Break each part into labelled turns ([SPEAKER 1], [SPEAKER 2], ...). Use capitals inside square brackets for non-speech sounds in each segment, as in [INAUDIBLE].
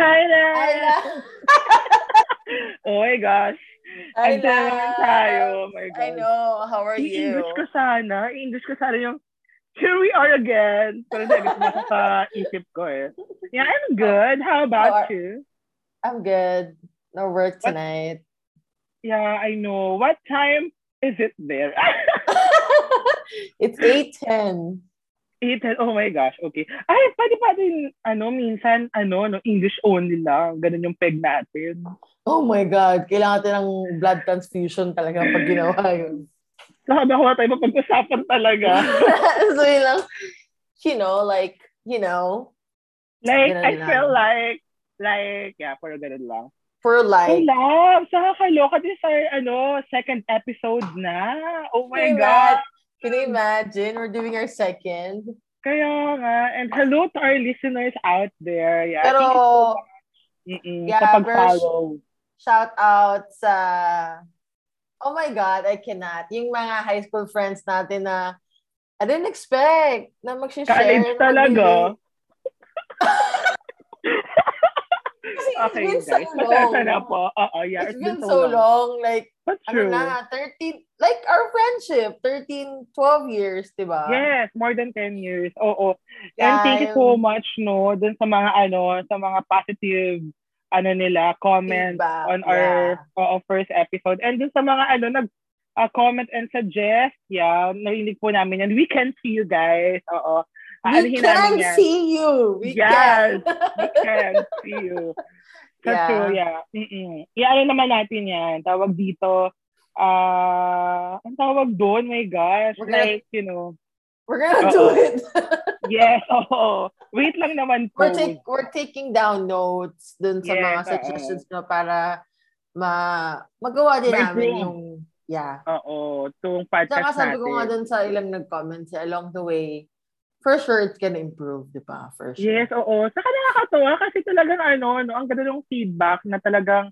[SPEAKER 1] hi there!
[SPEAKER 2] Hi, love! [LAUGHS]
[SPEAKER 1] oh my gosh.
[SPEAKER 2] Hi,
[SPEAKER 1] Andiyan naman tayo. Oh my God.
[SPEAKER 2] I know. How are you?
[SPEAKER 1] I-English ko sana. I-English ko sana yung here we are again. Pero hindi, gusto sa isip ko eh. Yeah, I'm good. How about you?
[SPEAKER 2] I'm good. No work tonight.
[SPEAKER 1] Yeah, I know. What time is it there? [LAUGHS] [LAUGHS]
[SPEAKER 2] it's 8.10.
[SPEAKER 1] Ethan, oh my gosh, okay. Ay, pwede pa din, ano, minsan, ano, no, English only lang. Ganun yung peg natin.
[SPEAKER 2] Oh my God. Kailangan natin ng blood transfusion talaga pag ginawa [LAUGHS] yun.
[SPEAKER 1] Saka nakuha tayo mapag-usapan talaga. [LAUGHS]
[SPEAKER 2] so yun lang, you know, like, you know,
[SPEAKER 1] like, I
[SPEAKER 2] lang.
[SPEAKER 1] feel like, like, yeah, for ganun lang.
[SPEAKER 2] for
[SPEAKER 1] I
[SPEAKER 2] like,
[SPEAKER 1] love, saka kaloka din sa, ano, second episode na. Oh my
[SPEAKER 2] Can you
[SPEAKER 1] God.
[SPEAKER 2] Can you imagine? We're doing our second.
[SPEAKER 1] Kaya nga. And hello to our listeners out there. Yeah,
[SPEAKER 2] Pero.
[SPEAKER 1] Mm-mm,
[SPEAKER 2] Yeah,
[SPEAKER 1] sa pag-follow.
[SPEAKER 2] shout out sa, oh my God, I cannot. Yung mga high school friends natin na, I didn't expect na mag-share.
[SPEAKER 1] College talaga. [LAUGHS]
[SPEAKER 2] Kasi
[SPEAKER 1] Okay,
[SPEAKER 2] it's
[SPEAKER 1] guys.
[SPEAKER 2] been so long.
[SPEAKER 1] Pasensya na po. Oo, yeah.
[SPEAKER 2] It's been so long. Like,
[SPEAKER 1] That's
[SPEAKER 2] ano
[SPEAKER 1] true.
[SPEAKER 2] na, 13, like our friendship, 13, 12 years, di ba?
[SPEAKER 1] Yes, more than 10 years. Oo. And
[SPEAKER 2] Yeah,
[SPEAKER 1] thank you so much, no, dun sa mga, ano, sa mga positive, ano nila, comments
[SPEAKER 2] Feedback,
[SPEAKER 1] on our
[SPEAKER 2] yeah.
[SPEAKER 1] oo, first episode. And dun sa mga, ano, nag, uh, comment and suggest, yeah, narinig po namin yan. We can see you guys. Oo.
[SPEAKER 2] We
[SPEAKER 1] namin
[SPEAKER 2] can see you. We
[SPEAKER 1] yes,
[SPEAKER 2] can.
[SPEAKER 1] we can see you. [LAUGHS] That's
[SPEAKER 2] Yeah.
[SPEAKER 1] true, yeah. Mm-mm. I-ano naman natin yan. Tawag dito, ah, ang tawag doon, my gosh.
[SPEAKER 2] We're gonna-
[SPEAKER 1] like, you know,
[SPEAKER 2] We're gonna do
[SPEAKER 1] Oo.
[SPEAKER 2] it. [LAUGHS]
[SPEAKER 1] yes, oo. Wait lang naman po.
[SPEAKER 2] we're, take, we're taking down notes dun sa
[SPEAKER 1] Yes,
[SPEAKER 2] mga suggestions no para ma magawa din
[SPEAKER 1] May
[SPEAKER 2] namin
[SPEAKER 1] room.
[SPEAKER 2] yung yeah.
[SPEAKER 1] Oo, itong podcast
[SPEAKER 2] Tsaka sabi
[SPEAKER 1] natin.
[SPEAKER 2] ko nga dun sa ilang nag-comment along the way, for sure it's gonna improve, di ba? For sure.
[SPEAKER 1] Yes, oo. Saka nakakatuwa kasi talagang ano, no, ang ganda ng feedback na talagang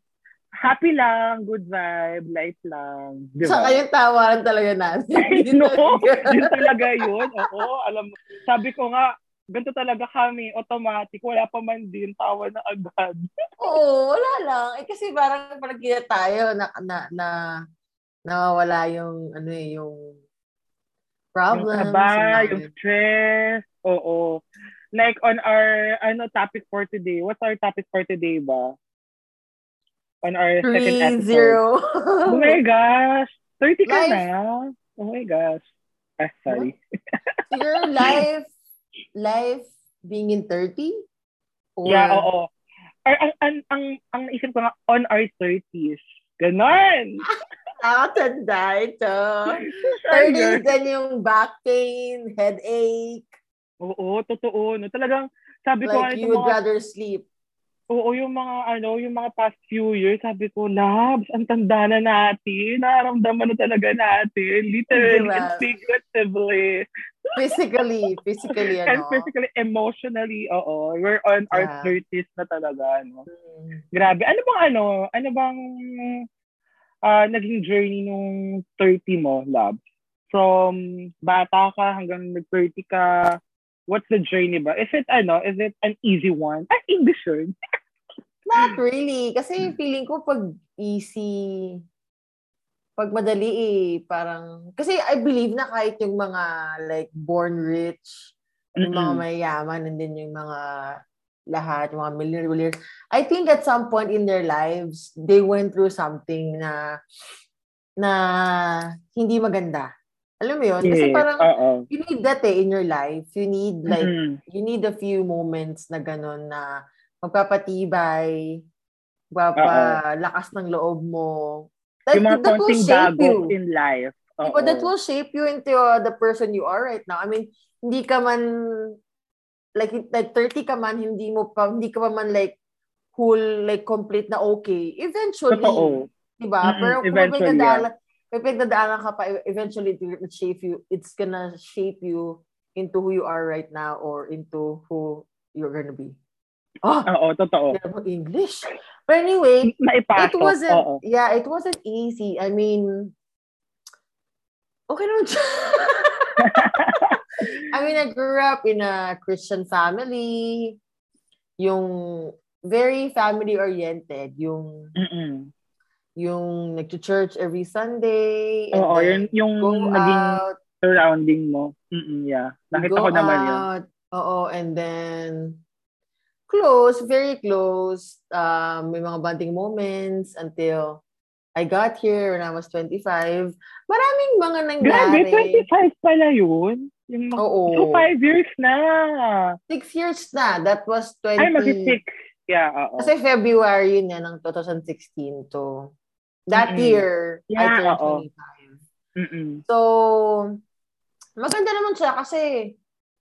[SPEAKER 1] happy lang, good vibe, life lang. Di ba?
[SPEAKER 2] Saka yung tawaran talaga natin.
[SPEAKER 1] Know. [LAUGHS]
[SPEAKER 2] talaga.
[SPEAKER 1] Yun talaga yun. Oo, alam mo. Sabi ko nga, ganito talaga kami, automatic, wala pa man din, tawa na agad. [LAUGHS]
[SPEAKER 2] Oo, wala lang. Eh, kasi parang kita tayo, na, na, na, nawawala yung, ano eh, yung
[SPEAKER 1] Yung
[SPEAKER 2] problems.
[SPEAKER 1] kaba,
[SPEAKER 2] namin.
[SPEAKER 1] yung stress, oo. Like on our ano topic for today. What's our topic for today ba? On our second
[SPEAKER 2] Three,
[SPEAKER 1] episode.
[SPEAKER 2] zero.
[SPEAKER 1] Oh my gosh. 30 ka
[SPEAKER 2] Life.
[SPEAKER 1] na. Oh my gosh. Ah, sorry. [LAUGHS]
[SPEAKER 2] Your life, life being in 30? Or,
[SPEAKER 1] Yeah, oo. Ar, ang, ang, ang, ang naisip ko nga, on our 30s. Ganon. [LAUGHS]
[SPEAKER 2] Ah, tanda ito.
[SPEAKER 1] Ayun.
[SPEAKER 2] 30s, then yung back pain, headache,
[SPEAKER 1] Oo, totoo. No? Talagang, sabi ko nga
[SPEAKER 2] like you would
[SPEAKER 1] mga,
[SPEAKER 2] rather sleep.
[SPEAKER 1] oo, yung mga, ano, yung mga past few years, sabi ko, labs, ang tanda na natin. Nararamdaman na talaga natin. Literally and
[SPEAKER 2] Diba?
[SPEAKER 1] figuratively.
[SPEAKER 2] Physically, physically, [LAUGHS]
[SPEAKER 1] And
[SPEAKER 2] ano.
[SPEAKER 1] physically, emotionally, oo. We're on our
[SPEAKER 2] Yeah.
[SPEAKER 1] 30s na talaga, no?
[SPEAKER 2] Mm.
[SPEAKER 1] Grabe. Ano bang ano? Ano bang ah, naging journey nung 30 mo, love? From bata ka hanggang nag-30 ka, what's the journey ba? Is it ano? Is it an easy one? Ah, English yun.
[SPEAKER 2] Not really. Kasi feeling ko pag easy, pag madali eh, parang, kasi I believe na kahit yung mga like born rich, yung mga
[SPEAKER 1] Mm-mm.
[SPEAKER 2] mayayaman, and then yung mga lahat, yung mga millionaires, I think at some point in their lives, they went through something na na hindi maganda. Alam mo yun? Kasi parang,
[SPEAKER 1] oo.
[SPEAKER 2] you need that eh in your life. You need like,
[SPEAKER 1] Mm-mm.
[SPEAKER 2] you need a few moments na gano'n na magpapatibay, magpapalakas ng loob mo. That,
[SPEAKER 1] yung mga
[SPEAKER 2] that will
[SPEAKER 1] konting
[SPEAKER 2] shape you.
[SPEAKER 1] in life.
[SPEAKER 2] Diba, that will shape you into uh, the person you are right now. I mean, hindi ka man, like, like 30 ka man, hindi mo pa, hindi ka pa man like, whole, like, complete na okay. Eventually,
[SPEAKER 1] Totoo.
[SPEAKER 2] diba?
[SPEAKER 1] Mm-mm,
[SPEAKER 2] Pero kung may
[SPEAKER 1] eventually,
[SPEAKER 2] pinagdaanan, may pinagdaanan ka pa, eventually, it will shape you, it's gonna shape you into who you are right now or into who you're gonna be. Oh,
[SPEAKER 1] Oo, totoo.
[SPEAKER 2] English. But anyway,
[SPEAKER 1] Naipasok.
[SPEAKER 2] it wasn't,
[SPEAKER 1] Oo.
[SPEAKER 2] yeah, it wasn't easy. I mean, okay naman siya. [LAUGHS] I mean, I grew up in a Christian family. Yung, very family-oriented. Yung,
[SPEAKER 1] Mm-mm.
[SPEAKER 2] yung nag-church every Sunday.
[SPEAKER 1] Oo, yun, yung naging
[SPEAKER 2] out.
[SPEAKER 1] surrounding mo. Mm-mm, yeah. Nakita ko naman yun.
[SPEAKER 2] Oo, and then close, very close. Um, may mga bonding moments until I got here when I was 25. Maraming mga
[SPEAKER 1] Grabe,
[SPEAKER 2] nangyari.
[SPEAKER 1] 25 pala yun. Yung,
[SPEAKER 2] Oo.
[SPEAKER 1] So, five years na.
[SPEAKER 2] Six years na. That was 20...
[SPEAKER 1] Ay, mag-six. Yeah, oo.
[SPEAKER 2] Kasi February na ng 2016 to that
[SPEAKER 1] Mm-mm.
[SPEAKER 2] year, I
[SPEAKER 1] Yeah,
[SPEAKER 2] turned
[SPEAKER 1] oo.
[SPEAKER 2] 25.
[SPEAKER 1] Mm-mm.
[SPEAKER 2] So, maganda naman siya kasi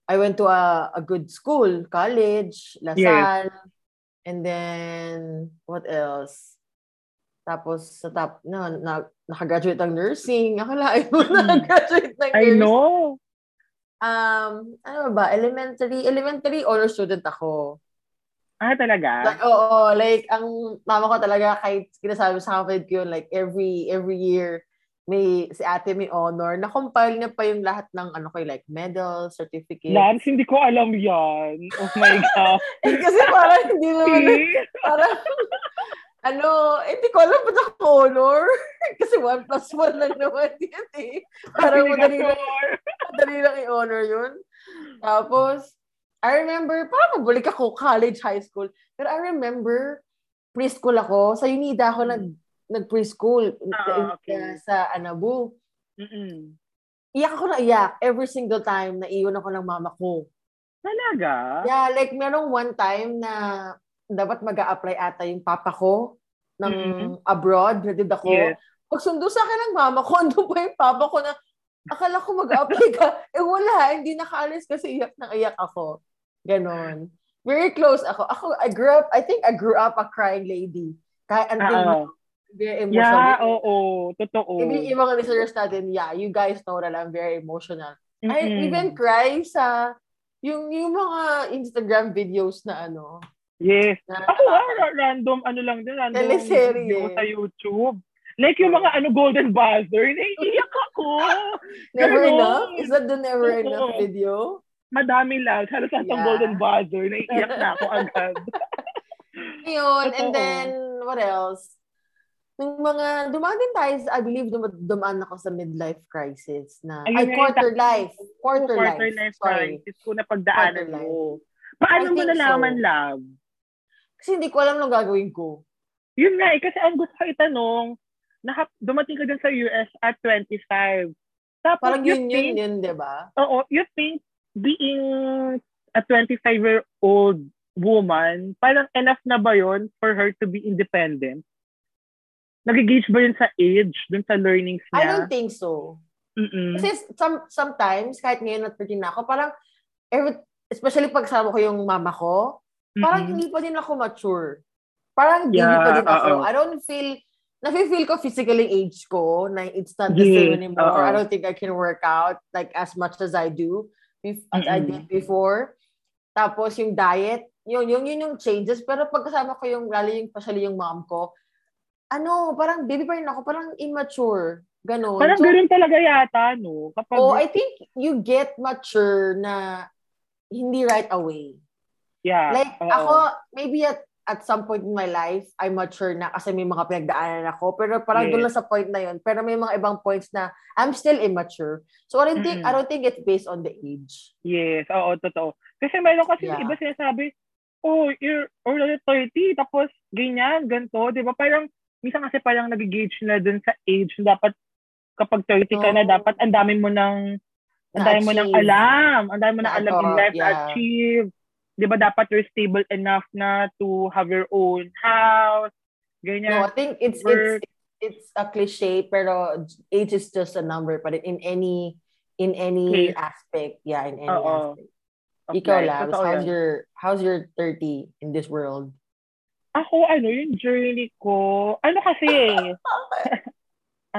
[SPEAKER 2] I went to a, a good school, college, LaSalle, and then, what else? Tapos, sa top, na, na, nakagraduate ng nursing. Akalain mo,
[SPEAKER 1] Mm.
[SPEAKER 2] nakagraduate ng
[SPEAKER 1] I
[SPEAKER 2] nursing.
[SPEAKER 1] know.
[SPEAKER 2] Um, ano ba, elementary, elementary honor student ako.
[SPEAKER 1] Ah, talaga?
[SPEAKER 2] Like, oo, like, ang mama ko talaga, kahit sinasabi sa kapatid ko yun, like, every, every year, may, si ate may honor, na-compile niya pa yung lahat ng, ano ko, like, medal, certificate.
[SPEAKER 1] Lance, hindi ko alam yan. Oh my [LAUGHS] God.
[SPEAKER 2] Eh, kasi parang hindi [LAUGHS]
[SPEAKER 1] See?
[SPEAKER 2] parang, ano, eh, hindi ko alam ba't ako honor. kasi one plus one lang naman yan eh. Parang madali lang, madali lang i-honor yun. Tapos, I remember, parang pabalik ako college, high school. Pero I remember, preschool ako. Sa UNIDA ako nag, nag-preschool.
[SPEAKER 1] Ah, okay.
[SPEAKER 2] Sa Anabu.
[SPEAKER 1] Mm-mm.
[SPEAKER 2] Iyak ako na iyak every single time na iwan ako ng mama ko.
[SPEAKER 1] Talaga?
[SPEAKER 2] Yeah, like merong one time na dapat mag apply ata yung papa ko ng
[SPEAKER 1] Mhm.
[SPEAKER 2] abroad, natid ako.
[SPEAKER 1] Yes.
[SPEAKER 2] Pagsundo sa akin ng mama ko, [LAUGHS] ando pa yung papa ko na akala ko mag-apply ka. [LAUGHS] eh wala, hindi nakaalis kasi iyak na iyak ako. Ganon. Very close ako. Ako, I grew up, I think I grew up a crying lady. Kaya until very emotional.
[SPEAKER 1] Yeah, oo. Totoo.
[SPEAKER 2] Maybe yung mga listeners natin, yeah, you guys know that I'm very emotional. I
[SPEAKER 1] Mm-mm.
[SPEAKER 2] even cry sa yung yung mga Instagram videos na ano.
[SPEAKER 1] Yes. Ako ah, ra- random, ano lang din, random
[SPEAKER 2] Teleserye.
[SPEAKER 1] video sa YouTube. Like yung mga ano golden buzzer, naiiyak ako. [LAUGHS]
[SPEAKER 2] never
[SPEAKER 1] Ganon.
[SPEAKER 2] enough? Is that the never
[SPEAKER 1] Oo.
[SPEAKER 2] enough video?
[SPEAKER 1] Madami lang. Halos sa
[SPEAKER 2] Yeah.
[SPEAKER 1] golden buzzer, naiiyak na ako agad. [LAUGHS]
[SPEAKER 2] Yun, and then, what else? Nung mga, dumaan din tayo, I believe dum- dumaan ako sa midlife crisis na,
[SPEAKER 1] Ayun
[SPEAKER 2] ay,
[SPEAKER 1] nga,
[SPEAKER 2] quarter
[SPEAKER 1] yung-
[SPEAKER 2] life. Quarter,
[SPEAKER 1] quarter
[SPEAKER 2] life.
[SPEAKER 1] life
[SPEAKER 2] Sorry.
[SPEAKER 1] crisis ko na pagdaanan mo. Paano mo nalaman,
[SPEAKER 2] so.
[SPEAKER 1] love?
[SPEAKER 2] Kasi hindi ko alam nung gagawin ko.
[SPEAKER 1] Yun nga eh, kasi ang gusto ko itanong, naka, dumating ka dun sa US at 25. Tapos
[SPEAKER 2] Parang yun yun
[SPEAKER 1] think,
[SPEAKER 2] yun, di ba?
[SPEAKER 1] oo, you think being a 25-year-old woman, parang enough na ba yun for her to be independent? Nag-gauge ba yun sa age, dun sa learnings
[SPEAKER 2] I
[SPEAKER 1] niya?
[SPEAKER 2] don't think so.
[SPEAKER 1] Mm-mm.
[SPEAKER 2] Kasi some, sometimes, kahit ngayon at 13 na ako, parang, every, especially pag sama ko yung mama ko, parang
[SPEAKER 1] Mm-mm.
[SPEAKER 2] hindi pa din ako mature. Parang baby
[SPEAKER 1] Yeah,
[SPEAKER 2] pa din ako.
[SPEAKER 1] oo.
[SPEAKER 2] I don't feel, nafe-feel ko physically age ko, na it's not the
[SPEAKER 1] Yes,
[SPEAKER 2] same anymore.
[SPEAKER 1] oo.
[SPEAKER 2] I don't think I can work out like as much as I do, as I
[SPEAKER 1] Mm-mm.
[SPEAKER 2] did before. Tapos yung diet, yun, yung, yun yung changes. Pero pagkasama ko yung, lalo yung, especially yung mom ko, ano, parang baby pa rin ako, parang immature. Ganon.
[SPEAKER 1] Parang
[SPEAKER 2] So,
[SPEAKER 1] ganun talaga yata, no? Kapag,
[SPEAKER 2] Oh, I think you get mature na hindi right away.
[SPEAKER 1] Yeah.
[SPEAKER 2] Like,
[SPEAKER 1] oo.
[SPEAKER 2] ako, maybe at at some point in my life, I'm mature na kasi may mga pinagdaanan ako. Pero parang
[SPEAKER 1] Yes.
[SPEAKER 2] doon lang sa point na yun. Pero may mga ibang points na I'm still immature. So I don't think,
[SPEAKER 1] Mm-mm.
[SPEAKER 2] I don't think it's based on the age.
[SPEAKER 1] Yes, oo, totoo. Kasi mayroon kasi
[SPEAKER 2] Yeah.
[SPEAKER 1] iba sinasabi, oh, you're already 30, tapos ganyan, ganito, di ba? Parang, minsan kasi parang nag-gauge na dun sa age, dapat kapag 30 ka na, dapat ang dami mo ng, ang dami mo ng
[SPEAKER 2] Na-achieve.
[SPEAKER 1] alam, ang dami mo ng
[SPEAKER 2] Na-
[SPEAKER 1] alam in life,
[SPEAKER 2] yeah.
[SPEAKER 1] achieve. Di ba dapat you're stable enough na to have your own house,
[SPEAKER 2] No. I think it's
[SPEAKER 1] Work.
[SPEAKER 2] it's it's a cliche, pero age is just a number. But in any in any
[SPEAKER 1] Case.
[SPEAKER 2] aspect, yeah, in any
[SPEAKER 1] Oo.
[SPEAKER 2] aspect.
[SPEAKER 1] of
[SPEAKER 2] Ikaw. Labs,
[SPEAKER 1] Totoo
[SPEAKER 2] how's your how's your 30 in this world?
[SPEAKER 1] Ako, ano, yung journey ko, ano kasi eh, [LAUGHS]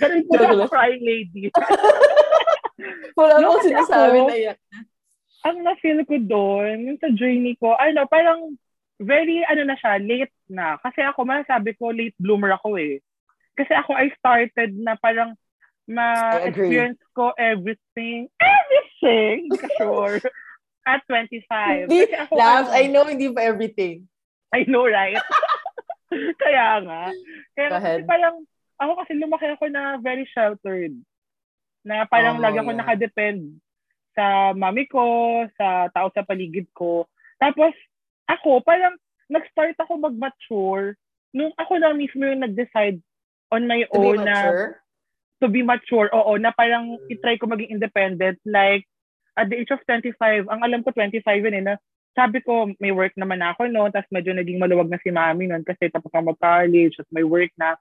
[SPEAKER 1] ganun po ako crying lady. [LAUGHS]
[SPEAKER 2] Wala
[SPEAKER 1] No,
[SPEAKER 2] akong sinasabi
[SPEAKER 1] ako-
[SPEAKER 2] na iyak.
[SPEAKER 1] Ang na-feel ko doon, yung sa journey ko, ano, parang very, ano na siya, late na. Kasi ako, masasabi ko, late bloomer ako eh. Kasi ako, I started na parang ma-experience ko everything. Everything! Sure. [LAUGHS] at 25.
[SPEAKER 2] Hindi,
[SPEAKER 1] Kasi ako,
[SPEAKER 2] Labs,
[SPEAKER 1] ano,
[SPEAKER 2] I know hindi pa everything.
[SPEAKER 1] I know, right? [LAUGHS] Kaya nga. Kaya
[SPEAKER 2] Go
[SPEAKER 1] nga, kasi
[SPEAKER 2] ahead.
[SPEAKER 1] parang, ako kasi lumaki ako na very sheltered. Na parang
[SPEAKER 2] Oh,
[SPEAKER 1] lagi ako
[SPEAKER 2] yeah.
[SPEAKER 1] nakadepend sa mami ko, sa tao sa paligid ko. Tapos, ako, parang, nag-start ako mag-mature nung ako na mismo yung nag-decide on my
[SPEAKER 2] To
[SPEAKER 1] own na to be mature. Oo, na parang
[SPEAKER 2] Mm.
[SPEAKER 1] itry ko maging independent. Like, at the age of 25, ang alam ko 25 yun eh, na sabi ko, may work naman ako noon, tapos medyo naging maluwag na si mami noon kasi tapos ako mag-college, tapos may work na.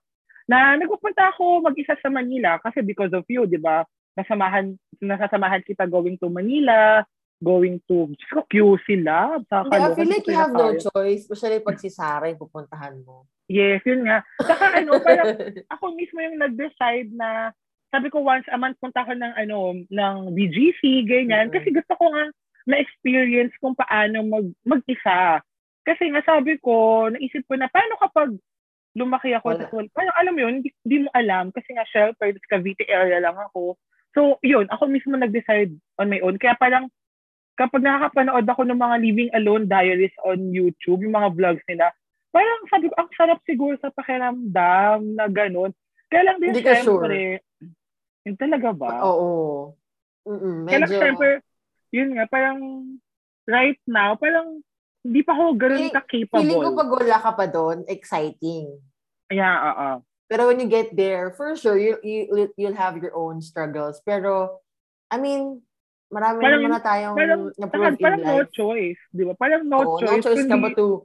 [SPEAKER 1] Na nagpupunta ako mag-isa sa Manila kasi because of you, di ba? Nasamahan, nasasamahan kita going to Manila, going to, ko, QC Lab. Sa
[SPEAKER 2] Hindi, I feel like
[SPEAKER 1] ko
[SPEAKER 2] you have no choice. Especially pag si Sarah yung pupuntahan mo.
[SPEAKER 1] Yes, yun nga. Saka ano, [LAUGHS] parang ako mismo yung nag-decide na sabi ko once a month punta ako ng ano ng BGC ganyan
[SPEAKER 2] Mhm.
[SPEAKER 1] kasi gusto ko nga na-experience kung paano mag mag-isa. Kasi nga sabi ko, naisip ko na paano kapag lumaki ako
[SPEAKER 2] Wala.
[SPEAKER 1] sa parang alam mo yun, hindi, hindi mo alam kasi nga shelter, sa Cavite area lang ako. So, yun, ako mismo nag-decide on my own. Kaya parang kapag nakakapanood ako ng mga living alone diaries on YouTube, yung mga vlogs nila, parang sabi ko, ang sarap siguro sa pakiramdam na ganun. Kaya lang din,
[SPEAKER 2] Hindi ka
[SPEAKER 1] syempre, yun talaga ba?
[SPEAKER 2] Oo. Mm-mm,
[SPEAKER 1] Kaya lang,
[SPEAKER 2] medyo,
[SPEAKER 1] syempre, yun nga, parang right now, parang hindi pa ako ganun ka-capable.
[SPEAKER 2] feeling ko pag wala ka pa doon, exciting.
[SPEAKER 1] Yeah, oo.
[SPEAKER 2] Pero when you get there, for sure, you, you, you'll have your own struggles. Pero, I mean, marami
[SPEAKER 1] Parang-
[SPEAKER 2] naman na tayong
[SPEAKER 1] Parang,
[SPEAKER 2] na-prove in
[SPEAKER 1] parang no
[SPEAKER 2] life.
[SPEAKER 1] choice, di ba? Parang no
[SPEAKER 2] Oo,
[SPEAKER 1] choice.
[SPEAKER 2] no choice ka ba to?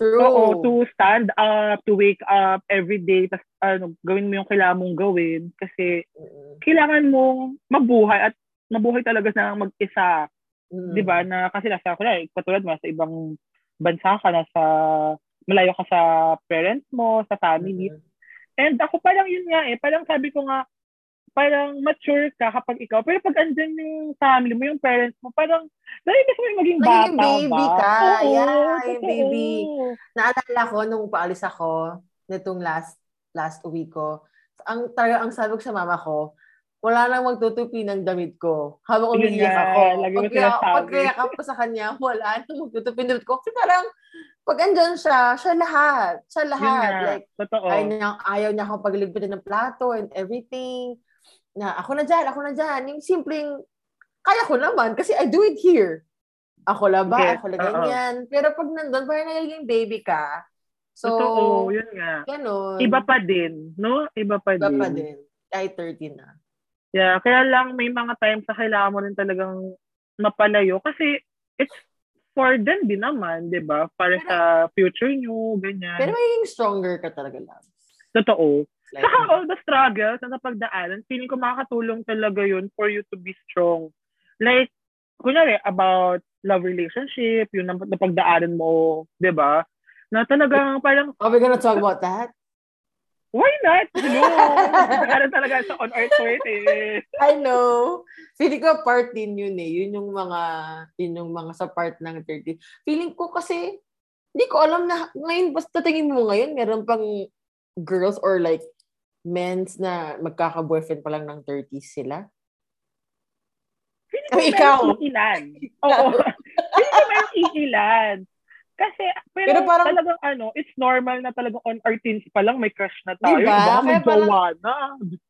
[SPEAKER 2] True.
[SPEAKER 1] Oo, to stand up, to wake up every day, tas ano, gawin mo yung kailangan mong gawin kasi
[SPEAKER 2] Mm-mm.
[SPEAKER 1] kailangan mong mabuhay at mabuhay talaga na mag-isa.
[SPEAKER 2] Mm.
[SPEAKER 1] 'Di ba? Na kasi nasa na, katulad mo sa ibang bansa ka nasa malayo ka sa parents mo, sa family.
[SPEAKER 2] Mm-mm.
[SPEAKER 1] And ako parang yun nga eh, parang sabi ko nga parang mature ka kapag ikaw. Pero pag andyan yung family mo, yung parents mo, parang dahil mo yung maging bata
[SPEAKER 2] Naging baby
[SPEAKER 1] ba?
[SPEAKER 2] ka.
[SPEAKER 1] Oo,
[SPEAKER 2] Yeah, yung baby. Naalala ko nung paalis ako nitong last last week ko. Ang talaga ang sabi ko sa mama ko, wala nang magtutupi ng damit ko. Habang umiiyak ako.
[SPEAKER 1] lagi mo
[SPEAKER 2] Pag,
[SPEAKER 1] sinasabi.
[SPEAKER 2] pag kayakap ko sa kanya, [LAUGHS] wala nang magtutupi ng damit ko. Kasi parang, pag andyan siya, siya lahat. Siya
[SPEAKER 1] Yun
[SPEAKER 2] lahat.
[SPEAKER 1] nga,
[SPEAKER 2] Like,
[SPEAKER 1] totoo.
[SPEAKER 2] ayaw niya, ayaw niya akong pagliligpitin ng plato and everything. Na, ako na dyan, ako na dyan. Yung simpleng, kaya ko naman kasi I do it here. Ako la ba?
[SPEAKER 1] Yes,
[SPEAKER 2] ako la
[SPEAKER 1] oo.
[SPEAKER 2] ganyan. Pero pag nandun, parang nagiging baby ka. So,
[SPEAKER 1] totoo, yun nga.
[SPEAKER 2] ganun.
[SPEAKER 1] Iba pa din, no? Iba pa
[SPEAKER 2] Iba
[SPEAKER 1] din.
[SPEAKER 2] pa din. Kahit 30 na.
[SPEAKER 1] Yeah, kaya lang may mga times na kailangan mo rin talagang mapalayo kasi it's for them din naman, 'di ba? Para
[SPEAKER 2] Pero-
[SPEAKER 1] sa future nyo, ganyan.
[SPEAKER 2] Pero magiging stronger ka talaga lang.
[SPEAKER 1] Totoo.
[SPEAKER 2] Like,
[SPEAKER 1] Saka all the struggles na napagdaanan, feeling ko makakatulong talaga yun for you to be strong. Like, kunyari, about love relationship, yung nap- napagdaanan mo, di ba? Na talagang parang,
[SPEAKER 2] are we gonna talk about that?
[SPEAKER 1] Why not? No! Napagdaanan talaga sa on earth worth eh.
[SPEAKER 2] I know. Feeling ko part din yun eh. Yun yung mga, yun yung mga sa part ng 30. Feeling ko kasi, hindi ko alam na, ngayon, basta tingin mo ngayon, meron pang girls or like, men's na magkaka-boyfriend pa lang ng 30s sila.
[SPEAKER 1] Feeling ko
[SPEAKER 2] Ay, ikaw.
[SPEAKER 1] iilan. Oo. [LAUGHS] Feeling ko merong iilan. Kasi, pero,
[SPEAKER 2] Pero parang-
[SPEAKER 1] talagang ano, it's normal na talagang on our teens pa lang may crush na tayo.
[SPEAKER 2] Diba?
[SPEAKER 1] Baka may
[SPEAKER 2] Kaya parang-
[SPEAKER 1] jowa na.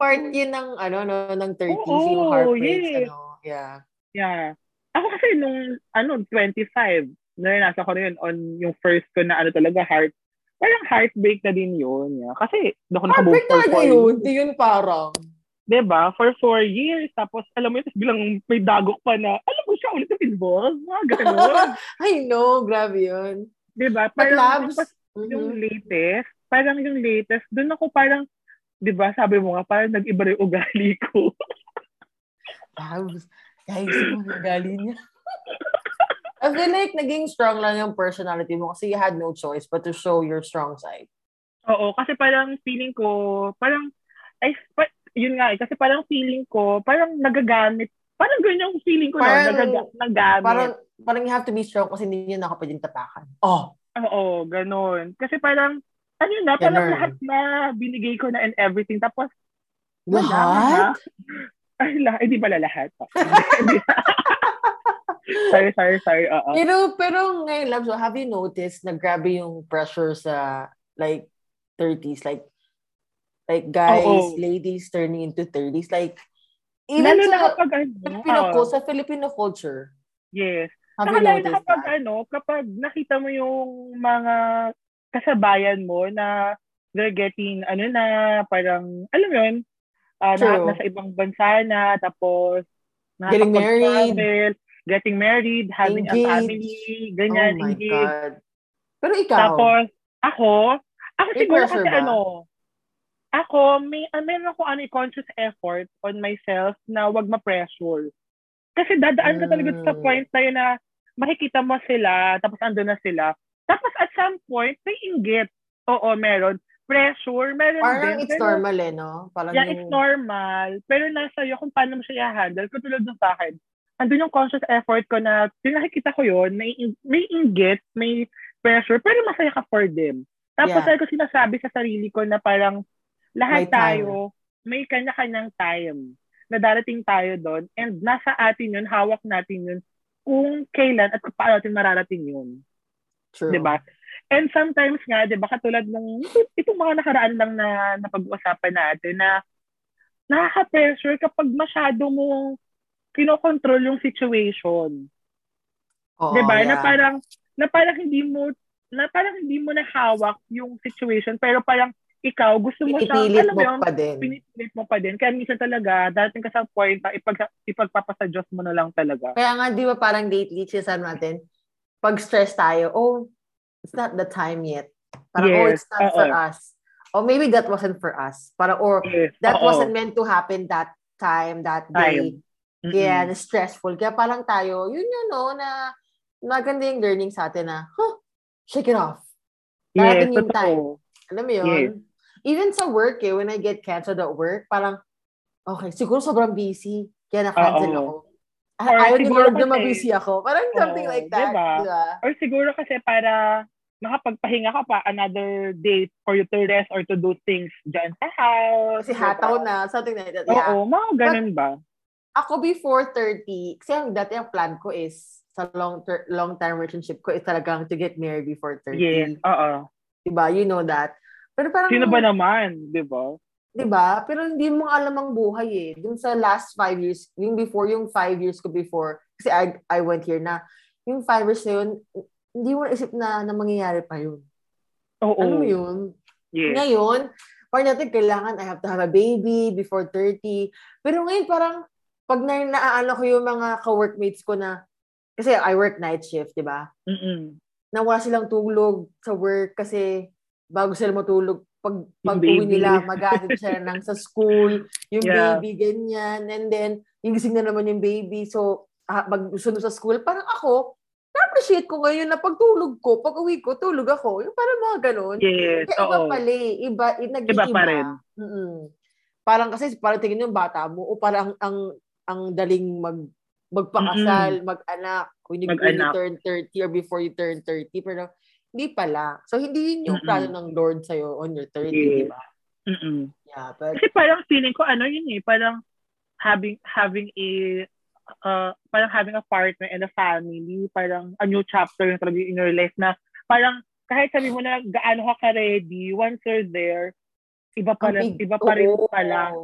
[SPEAKER 2] Part yun ng, ano, no, ng 30s,
[SPEAKER 1] Oo,
[SPEAKER 2] yung heartbreaks,
[SPEAKER 1] yes.
[SPEAKER 2] ano. Yeah.
[SPEAKER 1] Yeah. Ako kasi nung, ano, 25, naranasan ko na yun on yung first ko na ano talaga, heart, parang heartbreak na din yun. Yeah. Kasi, doon ako nakabuk
[SPEAKER 2] Heartbreak talaga yun. Hindi yun parang.
[SPEAKER 1] Diba? For four years. Tapos, alam mo yun, bilang may dagok pa na, alam mo siya ulit sa pinball. Mga ganun. [LAUGHS]
[SPEAKER 2] I know, grabe yun.
[SPEAKER 1] diba?
[SPEAKER 2] But
[SPEAKER 1] Parang,
[SPEAKER 2] labs,
[SPEAKER 1] tapos
[SPEAKER 2] mhm.
[SPEAKER 1] yung latest, parang yung latest, doon ako parang, di ba, sabi mo nga, parang nag-iba rin yung ugali ko. [LAUGHS]
[SPEAKER 2] Labs. Guys, yung ugali niya. I feel like naging strong lang yung personality mo kasi you had no choice but to show your strong side.
[SPEAKER 1] Oo, kasi parang feeling ko, parang, ay, pa, yun nga eh, kasi parang feeling ko, parang nagagamit, parang ganyan yung feeling ko,
[SPEAKER 2] Parang-
[SPEAKER 1] no, nagaga, nagamit.
[SPEAKER 2] Parang, parang you have to be strong kasi hindi niya nakapwedeng tapakan. Oh,
[SPEAKER 1] Oo, ganun. Kasi parang, ano na, parang
[SPEAKER 2] Ganun.
[SPEAKER 1] lahat na binigay ko na and everything. Tapos,
[SPEAKER 2] lahat?
[SPEAKER 1] na. Ay, lahat. Hindi pala lahat. [LAUGHS] Sorry, sorry, sorry. Uh-uh.
[SPEAKER 2] Pero, pero ngayon, love, so have you noticed na grabe yung pressure sa like 30s? Like, like guys,
[SPEAKER 1] Oo.
[SPEAKER 2] ladies turning into 30s. Like,
[SPEAKER 1] Lalo
[SPEAKER 2] even
[SPEAKER 1] na
[SPEAKER 2] sa
[SPEAKER 1] kapag ano,
[SPEAKER 2] Filipino, co- sa Filipino culture,
[SPEAKER 1] Yes.
[SPEAKER 2] have
[SPEAKER 1] Saka lalo na kapag
[SPEAKER 2] that?
[SPEAKER 1] ano, kapag nakita mo yung mga kasabayan mo na they're getting, ano na, parang, alam mo yun, na,
[SPEAKER 2] True.
[SPEAKER 1] nasa ibang bansa na, tapos,
[SPEAKER 2] Getting married.
[SPEAKER 1] getting married, having
[SPEAKER 2] Engaged.
[SPEAKER 1] a family, ganyan,
[SPEAKER 2] oh my
[SPEAKER 1] engaged.
[SPEAKER 2] God. Pero ikaw,
[SPEAKER 1] Tapos, ako, ako
[SPEAKER 2] May
[SPEAKER 1] siguro kasi
[SPEAKER 2] ba?
[SPEAKER 1] ano, ako, may, uh, meron ako ano, conscious effort on myself na wag ma-pressure. Kasi dadaan ka talaga sa
[SPEAKER 2] Mm.
[SPEAKER 1] point na yun na makikita mo sila, tapos andun na sila. Tapos at some point, may inggit. Oo, meron. Pressure, meron
[SPEAKER 2] parang
[SPEAKER 1] din.
[SPEAKER 2] it's
[SPEAKER 1] Pero-
[SPEAKER 2] normal eh, no? Parang
[SPEAKER 1] Yeah,
[SPEAKER 2] yung,
[SPEAKER 1] it's normal. Pero nasa iyo kung paano mo siya i-handle. Katulad ng sa akin, andun yung conscious effort ko na pinakikita ko yon may, may inggit, may pressure, pero masaya ka for them. Tapos
[SPEAKER 2] Yeah.
[SPEAKER 1] yeah. ko sinasabi sa sarili ko na parang lahat
[SPEAKER 2] May time.
[SPEAKER 1] tayo, may kanya-kanyang time na darating tayo doon and nasa atin yun, hawak natin yun kung kailan at kung paano natin mararating yun.
[SPEAKER 2] true.
[SPEAKER 1] 'di ba? And sometimes nga, 'di ba, katulad nung itong mga nakaraan lang na napag-uusapan natin na nakaka-pressure kapag masyado mo kinokontrol yung situation.
[SPEAKER 2] Oo,
[SPEAKER 1] 'Di ba? Na
[SPEAKER 2] yeah.
[SPEAKER 1] parang na parang hindi mo na parang hindi mo nahawak yung situation pero parang ikaw gusto mo siyang alam
[SPEAKER 2] mo
[SPEAKER 1] yun,
[SPEAKER 2] pa din.
[SPEAKER 1] pinipilit mo pa din. Kaya minsan talaga, dating ka sa point ipag, ipagpapasa Diyos mo na lang talaga.
[SPEAKER 2] Kaya nga, di ba parang lately, sinasabi natin, pag stress tayo, oh, it's not the time yet. Parang, oh,
[SPEAKER 1] Yes,
[SPEAKER 2] it's not for
[SPEAKER 1] oo.
[SPEAKER 2] us. Or maybe that wasn't for us. Parang, or
[SPEAKER 1] Yes,
[SPEAKER 2] that
[SPEAKER 1] oo.
[SPEAKER 2] wasn't meant to happen that time, that day.
[SPEAKER 1] Time. Mm-mm.
[SPEAKER 2] na stressful. Kaya parang tayo, yun yun, no, na maganda yung learning sa atin na, huh, shake it off.
[SPEAKER 1] Yes,
[SPEAKER 2] Darating yung time. Alam mo yun?
[SPEAKER 1] Yes.
[SPEAKER 2] Even sa work, eh, when I get canceled at work, parang, okay, siguro sobrang busy, kaya na-cancel
[SPEAKER 1] Oo.
[SPEAKER 2] ako.
[SPEAKER 1] Or
[SPEAKER 2] Ah, Ayaw ni
[SPEAKER 1] siguro
[SPEAKER 2] Lord na
[SPEAKER 1] kasi-
[SPEAKER 2] mabusy ako. Parang something
[SPEAKER 1] Oo,
[SPEAKER 2] like that.
[SPEAKER 1] diba?
[SPEAKER 2] Diba?
[SPEAKER 1] Or siguro kasi para makapagpahinga ka pa another day for you to rest or to do things dyan sa house.
[SPEAKER 2] Kasi
[SPEAKER 1] diba?
[SPEAKER 2] hataw na, something like that. Yeah.
[SPEAKER 1] Oo, mga ganun ba?
[SPEAKER 2] Ako before 30, kasi ang dati ang plan ko is, sa long ter- long-term relationship ko is talagang to get married before 30.
[SPEAKER 1] Yes, oo.
[SPEAKER 2] Diba? You know that. Pero parang,
[SPEAKER 1] Sino ba naman, di ba?
[SPEAKER 2] diba? Pero hindi mo alam ang buhay eh. Dun sa last five years, yung before, yung five years ko before, kasi I, I went here na, yung five years na yun, hindi mo naisip na, na mangyayari pa yun.
[SPEAKER 1] Oo.
[SPEAKER 2] Ano mo yun?
[SPEAKER 1] Yes.
[SPEAKER 2] Ngayon, parang natin kailangan, I have to have a baby before 30. Pero ngayon parang, pag na naaano ko yung mga ka-workmates ko na, kasi I work night shift, di ba?
[SPEAKER 1] Mm-mm.
[SPEAKER 2] Na wala silang tulog sa work kasi bago sila matulog, pag, pag uwi nila, mag-aatid sila ng sa school, yung
[SPEAKER 1] Yeah.
[SPEAKER 2] baby, ganyan. And then, yung gising na naman yung baby. So, ah, magsunod sa school. Parang ako, na-appreciate ko ngayon na pagtulog ko, pag uwi ko, tulog ako. Yung parang mga ganun.
[SPEAKER 1] Yes,
[SPEAKER 2] Kaya iba
[SPEAKER 1] oo.
[SPEAKER 2] pala eh. Iba, i- nag-iiba.
[SPEAKER 1] Iba pa rin.
[SPEAKER 2] Mm-mm. Parang kasi, parang tingin yung bata mo, o parang ang, ang daling mag, magpakasal, mag-anak, when you, when you
[SPEAKER 1] Mag-anak.
[SPEAKER 2] turn 30 or before you turn 30. Pero, hindi pala. So, hindi yun yung
[SPEAKER 1] Mm-mm.
[SPEAKER 2] plano ng Lord sa'yo on your 30,
[SPEAKER 1] Yes.
[SPEAKER 2] di ba?
[SPEAKER 1] Mm-mm.
[SPEAKER 2] Yeah, but,
[SPEAKER 1] Kasi parang feeling ko, ano yun eh, parang having having a uh, parang having a partner and a family, parang a new chapter yung talaga in your life na parang kahit sabi mo na gaano ka ka-ready, once you're there, iba pa rin, iba pa rin pala.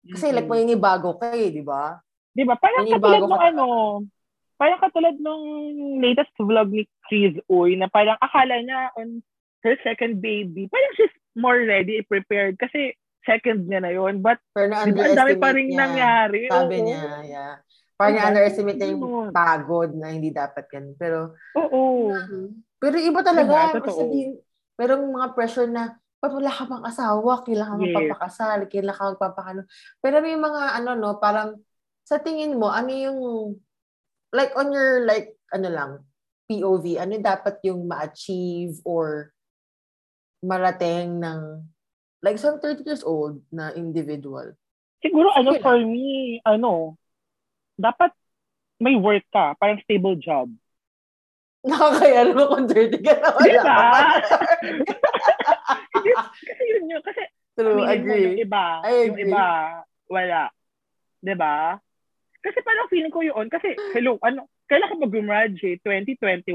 [SPEAKER 2] Kasi like,
[SPEAKER 1] Mm-mm.
[SPEAKER 2] maninibago ka eh, di ba?
[SPEAKER 1] Di ba? Parang katulad
[SPEAKER 2] ka
[SPEAKER 1] ano, parang katulad nung latest vlog ni Chris Uy na parang akala niya on her second baby, parang she's more ready, prepared kasi second niya na yon But
[SPEAKER 2] Pero
[SPEAKER 1] di ba, ang dami pa rin
[SPEAKER 2] niya.
[SPEAKER 1] nangyari.
[SPEAKER 2] Sabi
[SPEAKER 1] Oo.
[SPEAKER 2] niya, yeah. Parang
[SPEAKER 1] Diba?
[SPEAKER 2] na-underestimate niya yung
[SPEAKER 1] Ganun.
[SPEAKER 2] pagod na hindi dapat yan. Pero,
[SPEAKER 1] Oo.
[SPEAKER 2] Pero iba talaga,
[SPEAKER 1] Diba?
[SPEAKER 2] Sabihin, merong mga pressure na, ba't wala ka pang asawa, kailangan
[SPEAKER 1] Yes.
[SPEAKER 2] magpapakasal, kailangan ka magpapakano. Pero may mga ano no, parang sa tingin mo, ano yung, like on your, like, ano lang, POV, ano dapat yung ma-achieve or marating ng, like some 30 years old na individual?
[SPEAKER 1] Siguro ano
[SPEAKER 2] Sige
[SPEAKER 1] for me, ano, dapat may work ka, parang stable job.
[SPEAKER 2] Nakakaya naman kung 30 ka na wala
[SPEAKER 1] Diba? [LAUGHS] kasi yun yun, kasi
[SPEAKER 2] True,
[SPEAKER 1] aminin mo,
[SPEAKER 2] agree.
[SPEAKER 1] yung iba,
[SPEAKER 2] I
[SPEAKER 1] yung
[SPEAKER 2] agree.
[SPEAKER 1] iba, wala. 'Di ba? Kasi parang feeling ko yun, kasi hello, ano, kailan ka mag-graduate? 2021.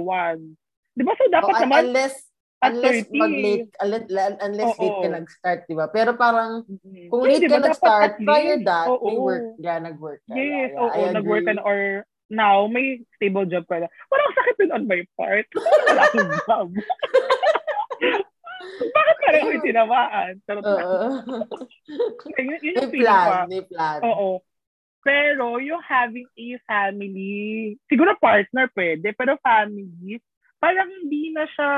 [SPEAKER 1] Di ba? So, dapat
[SPEAKER 2] oh,
[SPEAKER 1] naman,
[SPEAKER 2] unless,
[SPEAKER 1] at
[SPEAKER 2] unless
[SPEAKER 1] 30.
[SPEAKER 2] mag-late, unless, unless
[SPEAKER 1] Oo.
[SPEAKER 2] late ka nag-start, di ba? Pero parang,
[SPEAKER 1] Mhm.
[SPEAKER 2] kung
[SPEAKER 1] Eh,
[SPEAKER 2] late
[SPEAKER 1] di
[SPEAKER 2] ka nag-start, prior that, may
[SPEAKER 1] oo.
[SPEAKER 2] work. Yeah, nag-work ka.
[SPEAKER 1] Yes,
[SPEAKER 2] yeah, yeah.
[SPEAKER 1] oo,
[SPEAKER 2] I
[SPEAKER 1] nag-work ka na or now, may stable job ka na. Walang sakit din on my part. Wala akong job. [LAUGHS] Bakit pareho yung tinamaan? Lang.
[SPEAKER 2] Oo. [LAUGHS]
[SPEAKER 1] Yun, yun
[SPEAKER 2] may
[SPEAKER 1] yung ko.
[SPEAKER 2] plan, may plan.
[SPEAKER 1] Oo. Pero yung having a family, siguro partner pwede, pero family, parang hindi na siya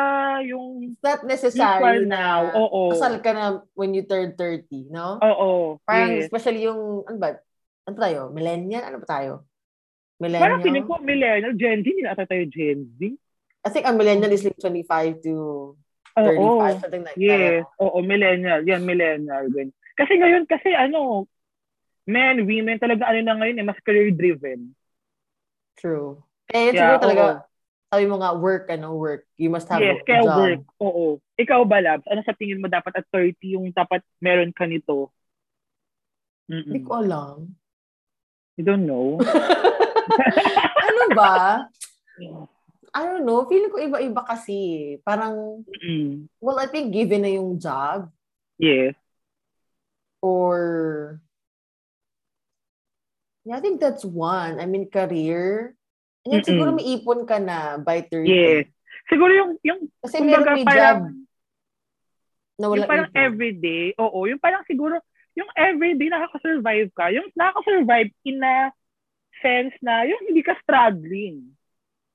[SPEAKER 1] yung
[SPEAKER 2] It's not necessary na
[SPEAKER 1] now. Oo.
[SPEAKER 2] kasal ka na when you turn 30, no?
[SPEAKER 1] Oo.
[SPEAKER 2] Parang
[SPEAKER 1] yes.
[SPEAKER 2] especially yung, ano ba, ano tayo? Millennial? Ano ba tayo?
[SPEAKER 1] Parang feeling
[SPEAKER 2] Millennial?
[SPEAKER 1] ko, millennial, Gen Z, hindi na tayo Gen Z.
[SPEAKER 2] I think a millennial is like 25 to
[SPEAKER 1] Oo.
[SPEAKER 2] 35, something like
[SPEAKER 1] Yes.
[SPEAKER 2] that.
[SPEAKER 1] Oo, millennial. Yan, millennial. Kasi ngayon, kasi ano, men, women, talaga ano na ngayon, eh, mas career-driven.
[SPEAKER 2] True. Eh,
[SPEAKER 1] Yeah,
[SPEAKER 2] siguro talaga,
[SPEAKER 1] oo.
[SPEAKER 2] sabi mo nga, work, ano, work. You must have
[SPEAKER 1] Yes,
[SPEAKER 2] a
[SPEAKER 1] kaya
[SPEAKER 2] job.
[SPEAKER 1] work. Oo. Ikaw ba, Labs? Ano sa tingin mo dapat at 30 yung dapat meron ka nito?
[SPEAKER 2] Hindi
[SPEAKER 1] Mm-mm.
[SPEAKER 2] ko alam.
[SPEAKER 1] I don't know. [LAUGHS]
[SPEAKER 2] ano ba? I don't know. Feeling ko iba-iba kasi. Parang,
[SPEAKER 1] Mm-mm.
[SPEAKER 2] well, I think given na yung job
[SPEAKER 1] Yes.
[SPEAKER 2] or yeah, I think that's one. I mean, career. Then
[SPEAKER 1] Mm-mm.
[SPEAKER 2] siguro may ipon ka na by 30.
[SPEAKER 1] Yes. Siguro yung, yung,
[SPEAKER 2] Kasi meron may
[SPEAKER 1] parang,
[SPEAKER 2] job na
[SPEAKER 1] yung
[SPEAKER 2] walang
[SPEAKER 1] parang
[SPEAKER 2] ipon.
[SPEAKER 1] everyday, oo, yung parang siguro, yung everyday nakaka-survive ka, yung nakaka-survive in a sense na yung hindi ka struggling.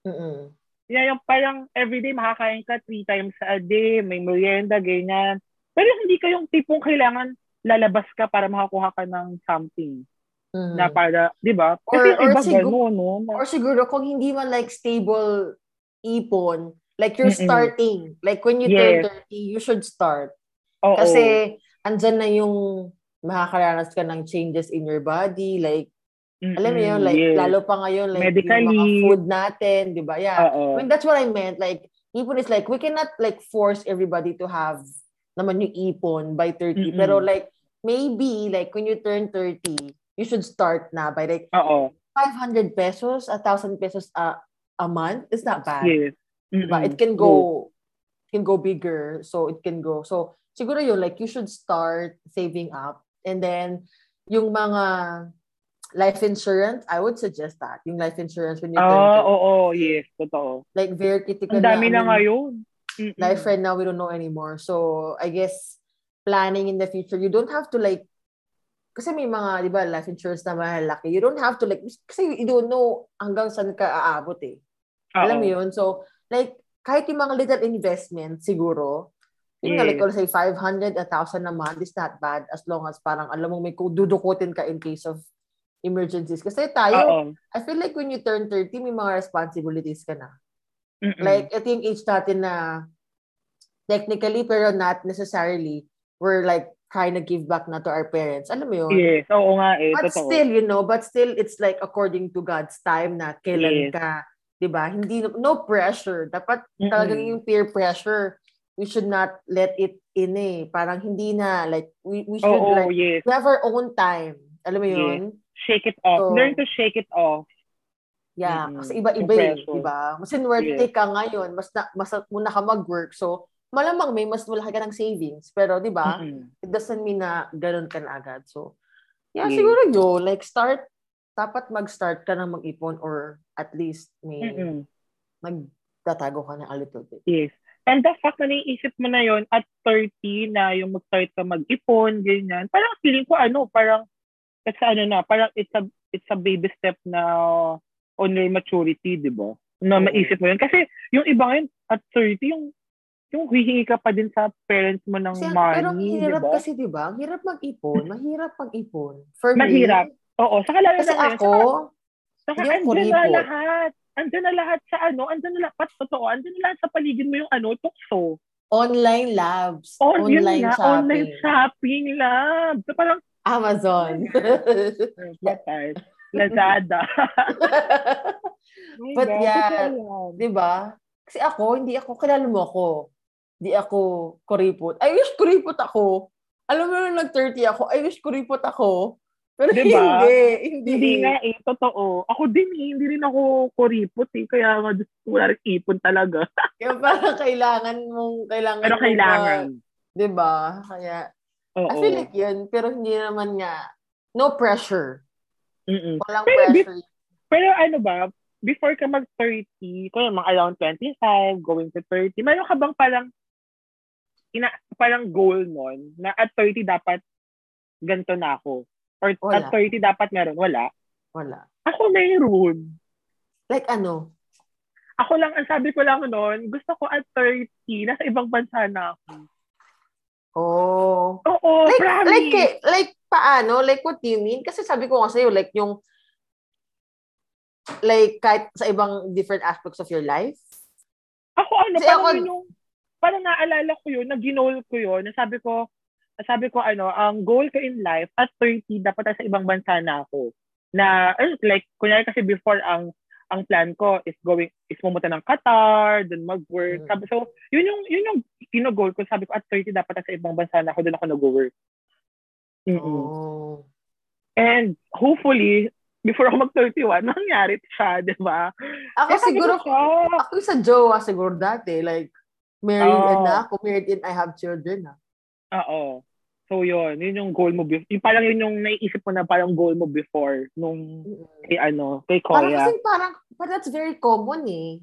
[SPEAKER 2] Mm-mm.
[SPEAKER 1] Yeah, yung parang everyday makakain ka three times a day, may merienda, ganyan. Pero yung hindi ka yung tipong kailangan lalabas ka para makakuha ka ng something
[SPEAKER 2] Mm.
[SPEAKER 1] na para, di ba?
[SPEAKER 2] Or- or
[SPEAKER 1] iba
[SPEAKER 2] sigu-
[SPEAKER 1] gano'n, no?
[SPEAKER 2] Or siguro kung hindi man like stable ipon, like you're
[SPEAKER 1] Mm-mm.
[SPEAKER 2] starting. Like when you
[SPEAKER 1] Yes.
[SPEAKER 2] turn 30, you should start.
[SPEAKER 1] Oo.
[SPEAKER 2] Kasi andyan na yung makakaranas ka ng changes in your body. Like,
[SPEAKER 1] Mm-mm,
[SPEAKER 2] alam mo yun, like,
[SPEAKER 1] yes.
[SPEAKER 2] lalo pa ngayon, like, yung mga
[SPEAKER 1] Medically.
[SPEAKER 2] food natin, di ba? Yeah.
[SPEAKER 1] Oo.
[SPEAKER 2] I mean, that's what I meant. Like, ipon is like, we cannot like force everybody to have naman yung ipon by 30.
[SPEAKER 1] Mm-mm.
[SPEAKER 2] Pero like, maybe, like, when you turn 30, you should start na by like
[SPEAKER 1] Oo.
[SPEAKER 2] 500 pesos, a 1,000 pesos a, a month. It's not bad.
[SPEAKER 1] Yes.
[SPEAKER 2] Diba?
[SPEAKER 1] Mm-mm.
[SPEAKER 2] It can go, can go bigger. So, it can go. So, siguro yun, like, you should start saving up. And then, yung mga life insurance, I would suggest that. Yung life insurance when you turn
[SPEAKER 1] Ah,
[SPEAKER 2] 30.
[SPEAKER 1] oo, yes, totoo.
[SPEAKER 2] Like, very critical
[SPEAKER 1] Ang dami na
[SPEAKER 2] mean,
[SPEAKER 1] ngayon. Mm-mm.
[SPEAKER 2] Life right now, we don't know anymore. So, I guess, planning in the future, you don't have to like, kasi may mga, di ba, life insurance na malalaki. You don't have to like, kasi you don't know hanggang saan ka aabot eh.
[SPEAKER 1] Oo.
[SPEAKER 2] Alam mo yun? So, like, kahit yung mga little investment, siguro, yun nga,
[SPEAKER 1] Yes.
[SPEAKER 2] like, let's say, 500, 1,000 a month is not bad as long as parang, alam mo, may ku- dudukutin ka in case of emergencies. Kasi tayo,
[SPEAKER 1] Oo.
[SPEAKER 2] I feel like when you turn 30, may mga responsibilities ka na.
[SPEAKER 1] Mm-mm.
[SPEAKER 2] Like, ito yung age natin na technically, pero not necessarily, we're like trying to give back na to our parents. Alam mo yun?
[SPEAKER 1] Yes, oo nga eh,
[SPEAKER 2] But
[SPEAKER 1] totoo.
[SPEAKER 2] still, you know, but still, it's like according to God's time na kailan
[SPEAKER 1] Yes.
[SPEAKER 2] ka, di ba? Hindi, no pressure. Dapat
[SPEAKER 1] Mm-mm.
[SPEAKER 2] talagang yung peer pressure, we should not let it in eh. Parang hindi na, like, we, we should
[SPEAKER 1] Oo,
[SPEAKER 2] like,
[SPEAKER 1] yes.
[SPEAKER 2] we have our own time. Alam mo
[SPEAKER 1] Yes.
[SPEAKER 2] yun?
[SPEAKER 1] Shake it off.
[SPEAKER 2] So,
[SPEAKER 1] Learn to shake it off.
[SPEAKER 2] Yeah,
[SPEAKER 1] Mm-mm.
[SPEAKER 2] kasi iba-iba eh, di ba? Mas inwerte
[SPEAKER 1] Yes.
[SPEAKER 2] ka ngayon, mas, na, mas muna ka mag-work. So, malamang may mas malaki ka ng savings. Pero, di ba?
[SPEAKER 1] Mm-mm.
[SPEAKER 2] It doesn't mean na ganun ka na agad. So, yeah,
[SPEAKER 1] Yes.
[SPEAKER 2] siguro yun. Like, start, dapat mag-start ka na mag-ipon or at least may
[SPEAKER 1] Mm-mm.
[SPEAKER 2] magtatago ka na a little bit.
[SPEAKER 1] Yes. And the fact na naiisip mo na yon at 30 na yung mag-start ka mag-ipon, ganyan. Parang feeling ko ano, parang it's ano na, parang it's a it's a baby step na on your maturity, di ba? Na
[SPEAKER 2] Oo.
[SPEAKER 1] maisip mo yun. Kasi yung iba ngayon, at 30, yung yung hihingi ka pa din sa parents mo ng
[SPEAKER 2] pero ang
[SPEAKER 1] money, di
[SPEAKER 2] hirap
[SPEAKER 1] ba?
[SPEAKER 2] kasi, di ba? Ang hirap mag-ipon. Mahirap mag-ipon. For
[SPEAKER 1] Mahirap.
[SPEAKER 2] me,
[SPEAKER 1] Oo, saka lalo
[SPEAKER 2] kasi
[SPEAKER 1] na
[SPEAKER 2] ako,
[SPEAKER 1] saka, saka andyan na lahat. Andyan na lahat sa ano, andyan na lahat, totoo, andyan na lahat sa paligid mo yung ano, tukso.
[SPEAKER 2] online labs,
[SPEAKER 1] Oh, yun
[SPEAKER 2] online
[SPEAKER 1] nga,
[SPEAKER 2] shopping,
[SPEAKER 1] online shopping lab. So parang,
[SPEAKER 2] Amazon. [LAUGHS]
[SPEAKER 1] Lazada. [LAUGHS]
[SPEAKER 2] But yeah,
[SPEAKER 1] yan.
[SPEAKER 2] 'Di ba? Kasi ako, hindi ako, kilala mo ako. Hindi ako kuripot. I wish kuripot ako. Alam mo nung nag-30 ako, I wish kuripot ako. Pero
[SPEAKER 1] Diba?
[SPEAKER 2] hindi. Hindi.
[SPEAKER 1] Hindi nga eh, totoo. Ako din eh, hindi rin ako kuripot eh. Kaya nga, wala rin ipon talaga. [LAUGHS]
[SPEAKER 2] Kaya parang kailangan mong, kailangan
[SPEAKER 1] Pero kailangan.
[SPEAKER 2] di ba? Kaya,
[SPEAKER 1] Oo.
[SPEAKER 2] I feel like yun, pero hindi naman nga, no pressure.
[SPEAKER 1] Mm-mm.
[SPEAKER 2] Walang
[SPEAKER 1] Pero di-
[SPEAKER 2] pressure.
[SPEAKER 1] Pero ano ba, before ka mag-30, kung mga around 25, going to 30, meron ka bang parang, ina, parang goal nun, na at 30 dapat ganito na ako? Or
[SPEAKER 2] Wala.
[SPEAKER 1] at 30 dapat meron? Wala.
[SPEAKER 2] Wala.
[SPEAKER 1] Ako mayroon.
[SPEAKER 2] Like ano?
[SPEAKER 1] Ako lang, ang sabi ko lang noon, gusto ko at 30, nasa ibang bansa na ako.
[SPEAKER 2] Oh.
[SPEAKER 1] Oo,
[SPEAKER 2] like,
[SPEAKER 1] promise.
[SPEAKER 2] like, eh, like, paano? Like, what do you mean? Kasi sabi ko nga sa'yo, like, yung, like, kahit sa ibang different aspects of your life.
[SPEAKER 1] Ako ano,
[SPEAKER 2] Kasi
[SPEAKER 1] parang
[SPEAKER 2] ako-
[SPEAKER 1] yun yung, parang naalala ko yun, nag-ginol ko yun, nasabi ko, sabi ko ano, ang goal ko in life, at 30, dapat sa ibang bansa na ako. Na, eh, like, kunyari kasi before ang ang plan ko is going is pumunta ng Qatar, then mag-work.
[SPEAKER 2] Mm.
[SPEAKER 1] Sabi, so, yun yung yun yung kino-goal ko. Sabi ko, at 30 dapat sa ibang bansa na ako, doon ako nag-work. Mm-mm.
[SPEAKER 2] Oh.
[SPEAKER 1] And hopefully, before ako mag-31, [LAUGHS] nangyari siya, di ba?
[SPEAKER 2] Ako
[SPEAKER 1] Eh,
[SPEAKER 2] siguro,
[SPEAKER 1] ko,
[SPEAKER 2] ako sa jowa siguro dati, like, married
[SPEAKER 1] Oh.
[SPEAKER 2] and na ako, married and I have children na.
[SPEAKER 1] Oo. So yun, yun yung goal mo before. Yung parang yun yung naiisip mo na parang goal mo before nung kay ano, kay
[SPEAKER 2] Parang
[SPEAKER 1] Koya.
[SPEAKER 2] kasi parang, but that's very common eh.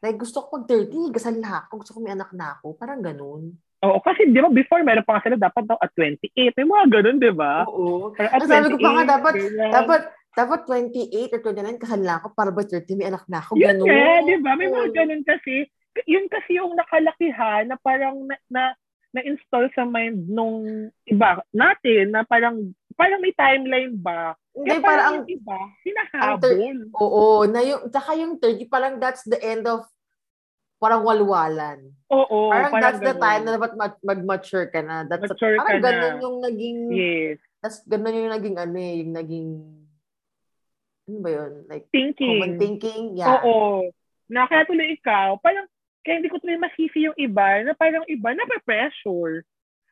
[SPEAKER 2] Like, gusto ko pag 30, gasal na ako, gusto ko may anak na ako. Parang ganun.
[SPEAKER 1] Oo, kasi di ba before meron pa nga sila dapat daw at 28. May mga ganun, di ba?
[SPEAKER 2] Oo.
[SPEAKER 1] Pero at
[SPEAKER 2] sabi ko pa nga,
[SPEAKER 1] 28,
[SPEAKER 2] dapat,
[SPEAKER 1] ganyan.
[SPEAKER 2] dapat, dapat 28 or 29, kasal na ako para ba 30, may anak na ako.
[SPEAKER 1] Yun
[SPEAKER 2] Ganun.
[SPEAKER 1] nga, di ba? May mga ganun kasi. Yun kasi yung nakalakihan na parang na, na, na-install sa mind nung iba natin na parang parang may timeline ba?
[SPEAKER 2] Hindi,
[SPEAKER 1] Kaya
[SPEAKER 2] parang,
[SPEAKER 1] parang
[SPEAKER 2] ang,
[SPEAKER 1] iba, hinahabol.
[SPEAKER 2] oo, na yung, tsaka yung 30, parang that's the end of, parang walwalan.
[SPEAKER 1] Oo,
[SPEAKER 2] parang, that's the
[SPEAKER 1] ganun.
[SPEAKER 2] time na dapat ma- mag-mature ka na. That's
[SPEAKER 1] Mature
[SPEAKER 2] parang
[SPEAKER 1] ka na.
[SPEAKER 2] ganun yung naging,
[SPEAKER 1] Yes.
[SPEAKER 2] that's ganun yung naging ano eh, yung naging, ano ba yun? Like,
[SPEAKER 1] Thinking.
[SPEAKER 2] common thinking? Yeah.
[SPEAKER 1] Oo. Na kaya tuloy ikaw, parang, kaya hindi ko tuloy masisi yung iba, na parang iba, nape-pressure.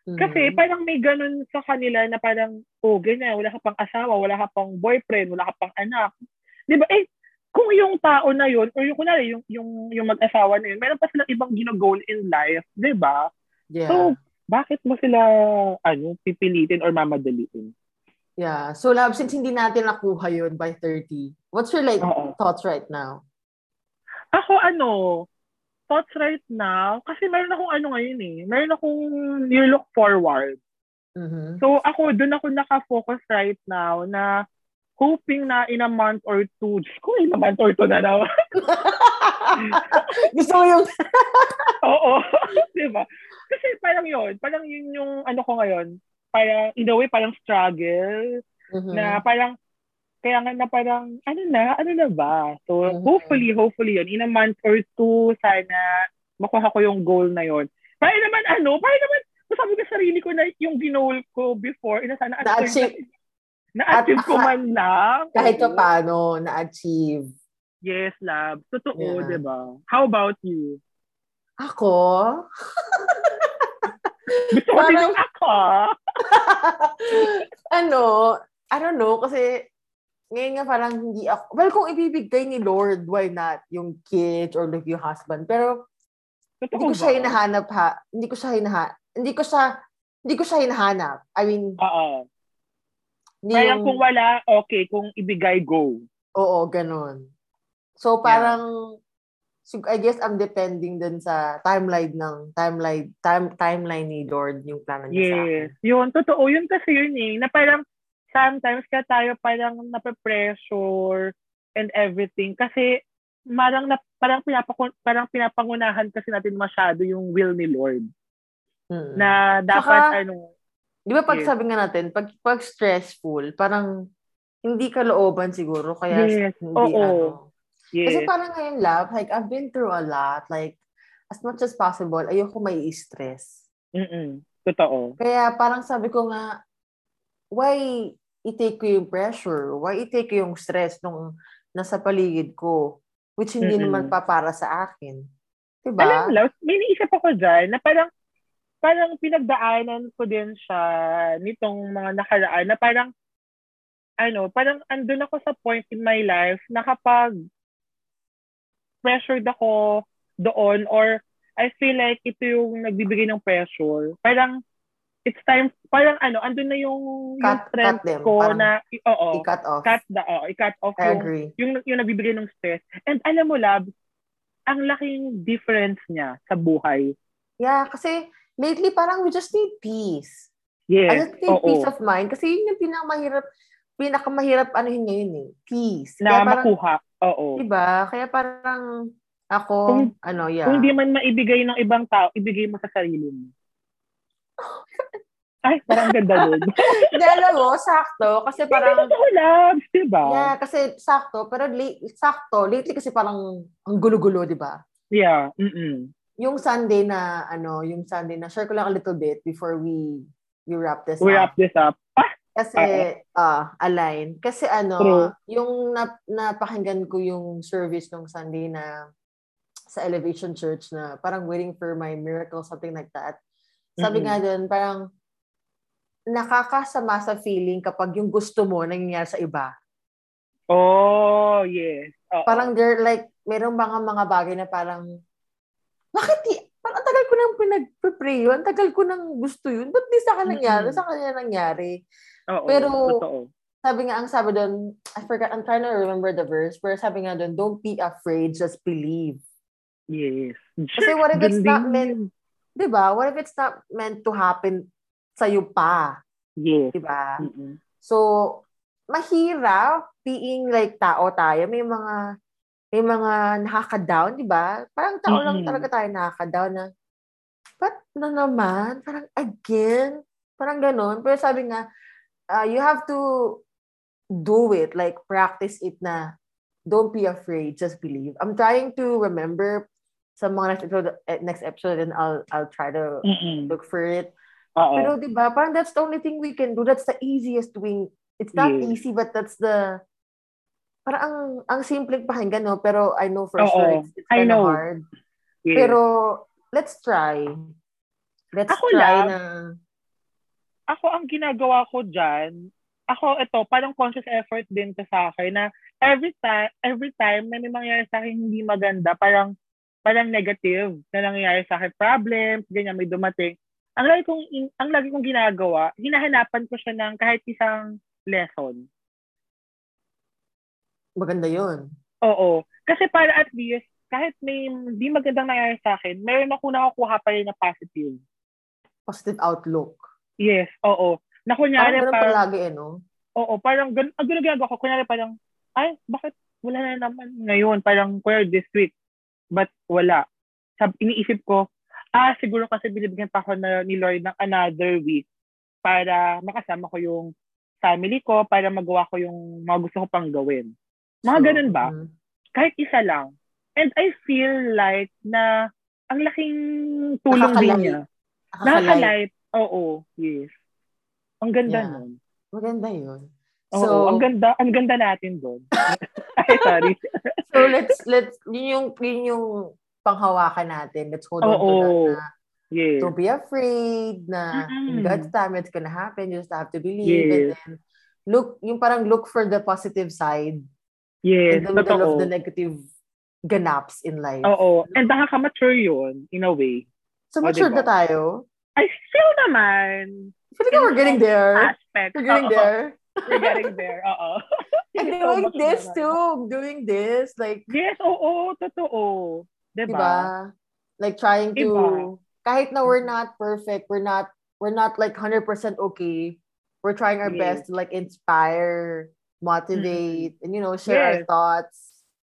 [SPEAKER 2] Mhm.
[SPEAKER 1] Kasi parang may ganun sa kanila na parang, oh, ganyan, wala ka pang asawa, wala ka pang boyfriend, wala ka pang anak. Di ba? Eh, kung yung tao na yun, or yung kunwari, yung, yung, yung mag-asawa na yun, meron pa silang ibang ginagol in life, di ba?
[SPEAKER 2] yeah.
[SPEAKER 1] So, bakit mo sila, ano, pipilitin or mamadaliin?
[SPEAKER 2] yeah. So, love, since hindi natin nakuha yun by 30, what's your like
[SPEAKER 1] Oo.
[SPEAKER 2] thoughts right now?
[SPEAKER 1] Ako, ano, thoughts right now, kasi meron akong ano ngayon eh, meron akong you look forward.
[SPEAKER 2] Mhm.
[SPEAKER 1] So ako, doon ako nakafocus right now na hoping na in a month or two, Diyos ko, in a month or two na naman. [LAUGHS]
[SPEAKER 2] Gusto mo yung, [LAUGHS]
[SPEAKER 1] Oo, [LAUGHS] di ba? Kasi parang yun, parang yun yung ano ko ngayon, parang in a way, parang struggle,
[SPEAKER 2] Mhm.
[SPEAKER 1] na parang, kaya nga na parang, ano na, ano na ba? So,
[SPEAKER 2] Mhm.
[SPEAKER 1] hopefully, hopefully yun, in a month or two, sana, makuha ko yung goal na yun. Para naman, ano, para naman, sabi ko sa sarili ko na yung ginol ko before, ina sana,
[SPEAKER 2] Na-achieve.
[SPEAKER 1] na-achieve ko man lang.
[SPEAKER 2] kahit pa paano, na-achieve.
[SPEAKER 1] Yes, love. Totoo,
[SPEAKER 2] Yeah.
[SPEAKER 1] di ba? How about you?
[SPEAKER 2] Ako? [LAUGHS]
[SPEAKER 1] Gusto ko din yung ako. [LAUGHS]
[SPEAKER 2] ano, I don't know, kasi ngayon nga parang hindi ako, well, kung ibibigay ni Lord, why not? Yung kids or like yung husband. Pero
[SPEAKER 1] Totoo
[SPEAKER 2] hindi ko
[SPEAKER 1] ba?
[SPEAKER 2] siya hinahanap ha. Hindi ko siya hinahanap. Hindi ko siya, hindi ko siya hinahanap. I mean,
[SPEAKER 1] Oo. Parang
[SPEAKER 2] yung,
[SPEAKER 1] kung wala, okay. Kung ibigay, go.
[SPEAKER 2] oo, ganun. So parang, sig- I guess I'm depending dun sa timeline ng, timeline, time, timeline ni Lord, yung plano niya sa akin.
[SPEAKER 1] Yes. Yun, totoo. Yun kasi yun eh. Na parang, sometimes ka tayo parang nape-pressure and everything. Kasi, marang na, parang, pinapakun, parang pinapangunahan kasi natin masyado yung will ni Lord.
[SPEAKER 2] Mm.
[SPEAKER 1] Na dapat,
[SPEAKER 2] Saka,
[SPEAKER 1] ano,
[SPEAKER 2] Di ba pag
[SPEAKER 1] Yes.
[SPEAKER 2] sabi nga natin, pag, pag stressful, parang hindi ka looban siguro, kaya
[SPEAKER 1] Yes.
[SPEAKER 2] hindi
[SPEAKER 1] Oo.
[SPEAKER 2] ano. Kasi
[SPEAKER 1] yes.
[SPEAKER 2] parang ngayon, love, like, I've been through a lot. Like, as much as possible, ayoko may stress.
[SPEAKER 1] Mm-mm. Totoo.
[SPEAKER 2] Kaya parang sabi ko nga, why i-take ko yung pressure? Why i-take ko yung stress nung nasa paligid ko? Which hindi
[SPEAKER 1] Mm-mm.
[SPEAKER 2] naman pa para sa akin. Diba?
[SPEAKER 1] Alam mo, may naisip ako dyan na parang, parang pinagdaanan ko din siya nitong mga nakaraan na parang, ano, parang andun ako sa point in my life na kapag pressured ako doon or I feel like ito yung nagbibigay ng pressure. Parang it's time, parang ano, andun na yung,
[SPEAKER 2] Cut-
[SPEAKER 1] yung strength
[SPEAKER 2] cut them.
[SPEAKER 1] ko
[SPEAKER 2] Parang
[SPEAKER 1] na, i- oo,
[SPEAKER 2] I-cut off.
[SPEAKER 1] cut the, oh, i-cut off
[SPEAKER 2] I
[SPEAKER 1] yung,
[SPEAKER 2] agree.
[SPEAKER 1] yung, yung nagbibigay ng stress. And alam mo, lab, ang laking difference niya sa buhay.
[SPEAKER 2] Yeah, kasi lately parang we just need peace. I
[SPEAKER 1] Yes,
[SPEAKER 2] just need
[SPEAKER 1] oo.
[SPEAKER 2] peace of mind. Kasi yun yung pinakamahirap, pinakamahirap ano yun ngayon eh. Peace.
[SPEAKER 1] na
[SPEAKER 2] Kaya parang,
[SPEAKER 1] makuha. Oo.
[SPEAKER 2] diba? Kaya parang ako,
[SPEAKER 1] Kung-
[SPEAKER 2] ano, yeah.
[SPEAKER 1] Kung di man maibigay ng ibang tao, ibigay mo sa sarili mo. [LAUGHS] Ay, parang ganda nun. [LAUGHS]
[SPEAKER 2] Hindi, alam mo, sakto. Kasi
[SPEAKER 1] Parang,
[SPEAKER 2] parang,
[SPEAKER 1] totoo labs, diba?
[SPEAKER 2] yeah, kasi sakto. Pero late, sakto. Lately kasi parang ang gulo-gulo, di ba?
[SPEAKER 1] Yeah. Mm-mm.
[SPEAKER 2] Yung Sunday na, ano, yung Sunday na, share ko lang a little bit before we we wrap this
[SPEAKER 1] We
[SPEAKER 2] up.
[SPEAKER 1] wrap this up. Ah,
[SPEAKER 2] Kasi, ah, align. Kasi ano,
[SPEAKER 1] True.
[SPEAKER 2] yung nap, napakinggan ko yung service nung Sunday na sa Elevation Church na parang waiting for my miracle, something like that. Sabi
[SPEAKER 1] Mm-mm.
[SPEAKER 2] nga doon, parang nakakasama sa feeling kapag yung gusto mo nangyayari sa iba.
[SPEAKER 1] oh, yes. Oo.
[SPEAKER 2] Parang there, like, merong mga mga bagay na parang, bakit di, parang ang tagal ko nang pinag-pray yun, ang tagal ko nang gusto yun, ba't di sa akin nangyari?
[SPEAKER 1] Mm-mm.
[SPEAKER 2] Sa kanya nangyari.
[SPEAKER 1] Oo,
[SPEAKER 2] pero-
[SPEAKER 1] totoo.
[SPEAKER 2] sabi nga, ang sabi doon, I forgot, I'm trying to remember the verse, pero sabi nga doon, don't be afraid, just believe.
[SPEAKER 1] Yes.
[SPEAKER 2] Kasi what if it's not meant, di ba? What if it's not meant to happen sa'yo pa?
[SPEAKER 1] Yes.
[SPEAKER 2] Di ba?
[SPEAKER 1] Mm-mm.
[SPEAKER 2] So, mahirap being like tao tayo. May mga, may mga nakaka-down, di ba? Parang tao lang
[SPEAKER 1] Mm-mm.
[SPEAKER 2] talaga tayo nakaka-down na, ba't na naman? Parang again? Parang ganon. Pero sabi nga, uh, you have to do it, like practice it na don't be afraid, just believe. I'm trying to remember sa mga next episode, eh, next episode and I'll I'll try to
[SPEAKER 1] Mm-mm.
[SPEAKER 2] look for it.
[SPEAKER 1] Oo.
[SPEAKER 2] Pero 'di ba, parang that's the only thing we can do. That's the easiest wing. It's not
[SPEAKER 1] Yeah.
[SPEAKER 2] easy but that's the parang ang ang simpleng pakinggan no, pero I know for
[SPEAKER 1] Oo.
[SPEAKER 2] sure it's, it's
[SPEAKER 1] I
[SPEAKER 2] kind
[SPEAKER 1] know.
[SPEAKER 2] of hard.
[SPEAKER 1] Yes.
[SPEAKER 2] Pero let's try. Let's
[SPEAKER 1] Ako
[SPEAKER 2] try
[SPEAKER 1] lang,
[SPEAKER 2] na
[SPEAKER 1] ako ang ginagawa ko dyan, ako ito, parang conscious effort din to sa akin na every time, every time na may mangyayari sa akin hindi maganda, parang parang negative na nangyayari sa akin, problems, ganyan, may dumating. Ang lagi kong, in- ang lagi kong ginagawa, hinahanapan ko siya ng kahit isang lesson.
[SPEAKER 2] maganda 'yun.
[SPEAKER 1] Oo. Kasi para at least, kahit may hindi magandang nangyayari sa akin, meron ako nakukuha pa rin na positive.
[SPEAKER 2] Positive outlook.
[SPEAKER 1] Yes, oo. Na kunyari,
[SPEAKER 2] Parang ganun
[SPEAKER 1] parang,
[SPEAKER 2] palagi eh, no?
[SPEAKER 1] Oo, parang gan ang ganun ginagawa ko. Kunyari parang, ay, bakit wala na naman ngayon? Parang, kunyari this week. But wala. Sab iniisip ko, ah, siguro kasi binibigyan pa ako na, ni Lord ng another week para makasama ko yung family ko, para magawa ko yung mga gusto ko pang gawin. Mga
[SPEAKER 2] So,
[SPEAKER 1] ganun ba?
[SPEAKER 2] mm,
[SPEAKER 1] Kahit isa lang. And I feel like na ang laking tulong din niya.
[SPEAKER 2] nakakalight.
[SPEAKER 1] Oo, yes. Ang ganda
[SPEAKER 2] Yeah.
[SPEAKER 1] nun.
[SPEAKER 2] Maganda 'yun.
[SPEAKER 1] Oo,
[SPEAKER 2] So-
[SPEAKER 1] ang ganda, ang ganda natin doon. [LAUGHS] Ay, sorry. [LAUGHS]
[SPEAKER 2] So let's let's yun yung yun yung panghawakan natin. Let's hold on to
[SPEAKER 1] Oo.
[SPEAKER 2] that na
[SPEAKER 1] Yes.
[SPEAKER 2] don't be afraid na in
[SPEAKER 1] Mm-mm.
[SPEAKER 2] God's time it's gonna happen. You just have to believe and
[SPEAKER 1] Yes.
[SPEAKER 2] then look yung parang look for the positive side
[SPEAKER 1] Yes,
[SPEAKER 2] in the middle
[SPEAKER 1] totoo.
[SPEAKER 2] of the negative ganaps in life.
[SPEAKER 1] Oo. And nakaka-mature yun, in a way.
[SPEAKER 2] So
[SPEAKER 1] O,
[SPEAKER 2] mature
[SPEAKER 1] diba?
[SPEAKER 2] na tayo.
[SPEAKER 1] I feel naman.
[SPEAKER 2] I feel like we're getting there.
[SPEAKER 1] Aspect.
[SPEAKER 2] We're getting
[SPEAKER 1] Oo.
[SPEAKER 2] there. [LAUGHS]
[SPEAKER 1] We're getting there. Oo. [LAUGHS]
[SPEAKER 2] And [LAUGHS] doing this too. Doing this. Like,
[SPEAKER 1] Yes, oo, totoo. Diba?
[SPEAKER 2] diba? Like trying to,
[SPEAKER 1] Iba.
[SPEAKER 2] kahit na we're
[SPEAKER 1] Mhm.
[SPEAKER 2] not perfect, we're not, we're not like 100% okay. We're trying our
[SPEAKER 1] Yes.
[SPEAKER 2] best to like inspire, motivate, and you know, share our
[SPEAKER 1] Yes.
[SPEAKER 2] thoughts.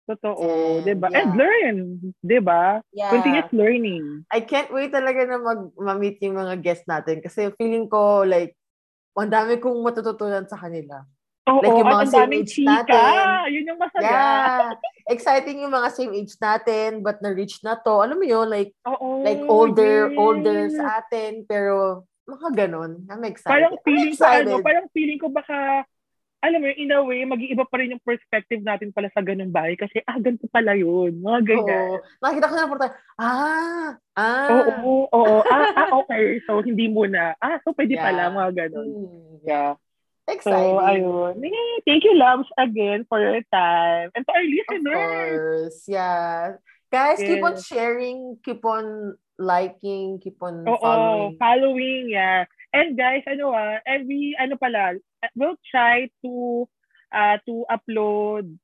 [SPEAKER 1] Totoo.
[SPEAKER 2] And,
[SPEAKER 1] diba?
[SPEAKER 2] yeah.
[SPEAKER 1] And learn. Diba?
[SPEAKER 2] Yeah.
[SPEAKER 1] Continuous learning.
[SPEAKER 2] I can't wait talaga na mag ma-meet yung mga guests natin kasi feeling ko like ang dami kong matututunan sa kanila.
[SPEAKER 1] Oo,
[SPEAKER 2] Like yung mga same age
[SPEAKER 1] chika.
[SPEAKER 2] natin.
[SPEAKER 1] Yun yung masaya.
[SPEAKER 2] Yeah. Exciting yung mga same age natin but na-reach na to. Alam mo yun, like
[SPEAKER 1] Oo.
[SPEAKER 2] like older
[SPEAKER 1] yes.
[SPEAKER 2] older sa atin pero mga ganun. I'm excited.
[SPEAKER 1] Parang
[SPEAKER 2] I'm
[SPEAKER 1] feeling ko,
[SPEAKER 2] excited.
[SPEAKER 1] ano, parang feeling ko baka, alam mo, yun, in a way, mag-iiba pa rin yung perspective natin pala sa ganung bahay kasi, ah, ganito pala yun. Mga ganyan.
[SPEAKER 2] Oo. Nakita ko na po tayo, ah, ah.
[SPEAKER 1] Oo, oo, oo. Ah, ah, okay. So, hindi muna. Ah, so pwede
[SPEAKER 2] Yeah.
[SPEAKER 1] pala, mga ganon.
[SPEAKER 2] Hmm.
[SPEAKER 1] Yeah.
[SPEAKER 2] Exciting.
[SPEAKER 1] So, ayun. Thank you, loves, again for your time. And to our
[SPEAKER 2] Of
[SPEAKER 1] listeners.
[SPEAKER 2] course. Yeah. Guys, keep on
[SPEAKER 1] Yes.
[SPEAKER 2] sharing, keep on liking, keep on
[SPEAKER 1] Oo,
[SPEAKER 2] following.
[SPEAKER 1] following, yeah. And guys, ano ah, every, ano pala, we'll try to, uh, to upload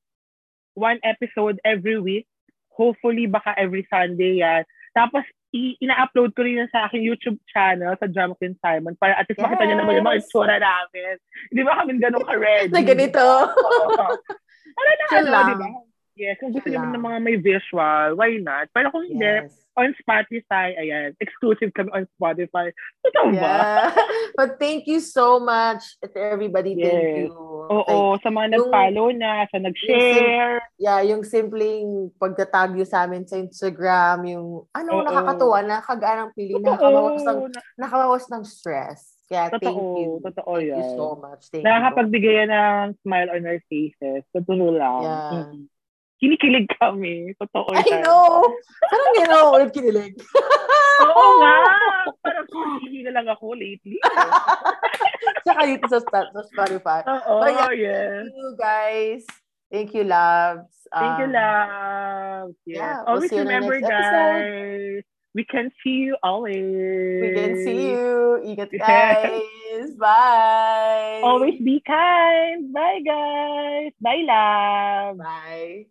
[SPEAKER 1] one episode every week. Hopefully, baka every Sunday yan. Tapos, i- ina-upload ko rin sa aking YouTube channel, sa Dramakin Simon, para at least makita niyo naman yung mga
[SPEAKER 2] Yes.
[SPEAKER 1] itsura namin. Hindi ba kami ganun ka-ready?
[SPEAKER 2] Na ganito.
[SPEAKER 1] Oo. Para na ano, di ba? Yes, kung gusto niyo ng mga may visual, why not? Pero kung hindi,
[SPEAKER 2] Yes.
[SPEAKER 1] on Spotify, ayan, exclusive kami on Spotify. Totoo ba?
[SPEAKER 2] Yeah. [LAUGHS] But thank you so much to everybody. Thank
[SPEAKER 1] Yes.
[SPEAKER 2] you.
[SPEAKER 1] Oo, sa mga
[SPEAKER 2] Yung-
[SPEAKER 1] nag-follow na, sa nag-share.
[SPEAKER 2] Yeah, yung simpleng pagtatag nyo sa amin sa Instagram, yung ano,
[SPEAKER 1] Oo.
[SPEAKER 2] nakakatuwa, nakakagaan ng pili,
[SPEAKER 1] Totoo.
[SPEAKER 2] nakakabawas ng, nakabawas ng stress. Kaya thank
[SPEAKER 1] Totoo.
[SPEAKER 2] you.
[SPEAKER 1] Totoo
[SPEAKER 2] thank you
[SPEAKER 1] yan.
[SPEAKER 2] so much. Thank you.
[SPEAKER 1] Nakakapagbigay yan ng smile on our faces. Totoo lang.
[SPEAKER 2] Yeah.
[SPEAKER 1] Mm. Kinikilig kami. Totoo
[SPEAKER 2] I
[SPEAKER 1] yan.
[SPEAKER 2] know! Parang yun ako ulit kinilig.
[SPEAKER 1] Oo nga. Parang kumikilig na lang ako lately. [LAUGHS]
[SPEAKER 2] Tsaka dito sa, sa Spotify.
[SPEAKER 1] Oo,
[SPEAKER 2] yeah,
[SPEAKER 1] yes.
[SPEAKER 2] Thank you guys. Thank you, loves.
[SPEAKER 1] Thank you,
[SPEAKER 2] Um,
[SPEAKER 1] love. Yes.
[SPEAKER 2] yeah, we'll
[SPEAKER 1] always remember, guys, we can see you always.
[SPEAKER 2] We can see you. Ingat [LAUGHS] guys. Bye.
[SPEAKER 1] Always be kind. Bye, guys. Bye, love.
[SPEAKER 2] Bye.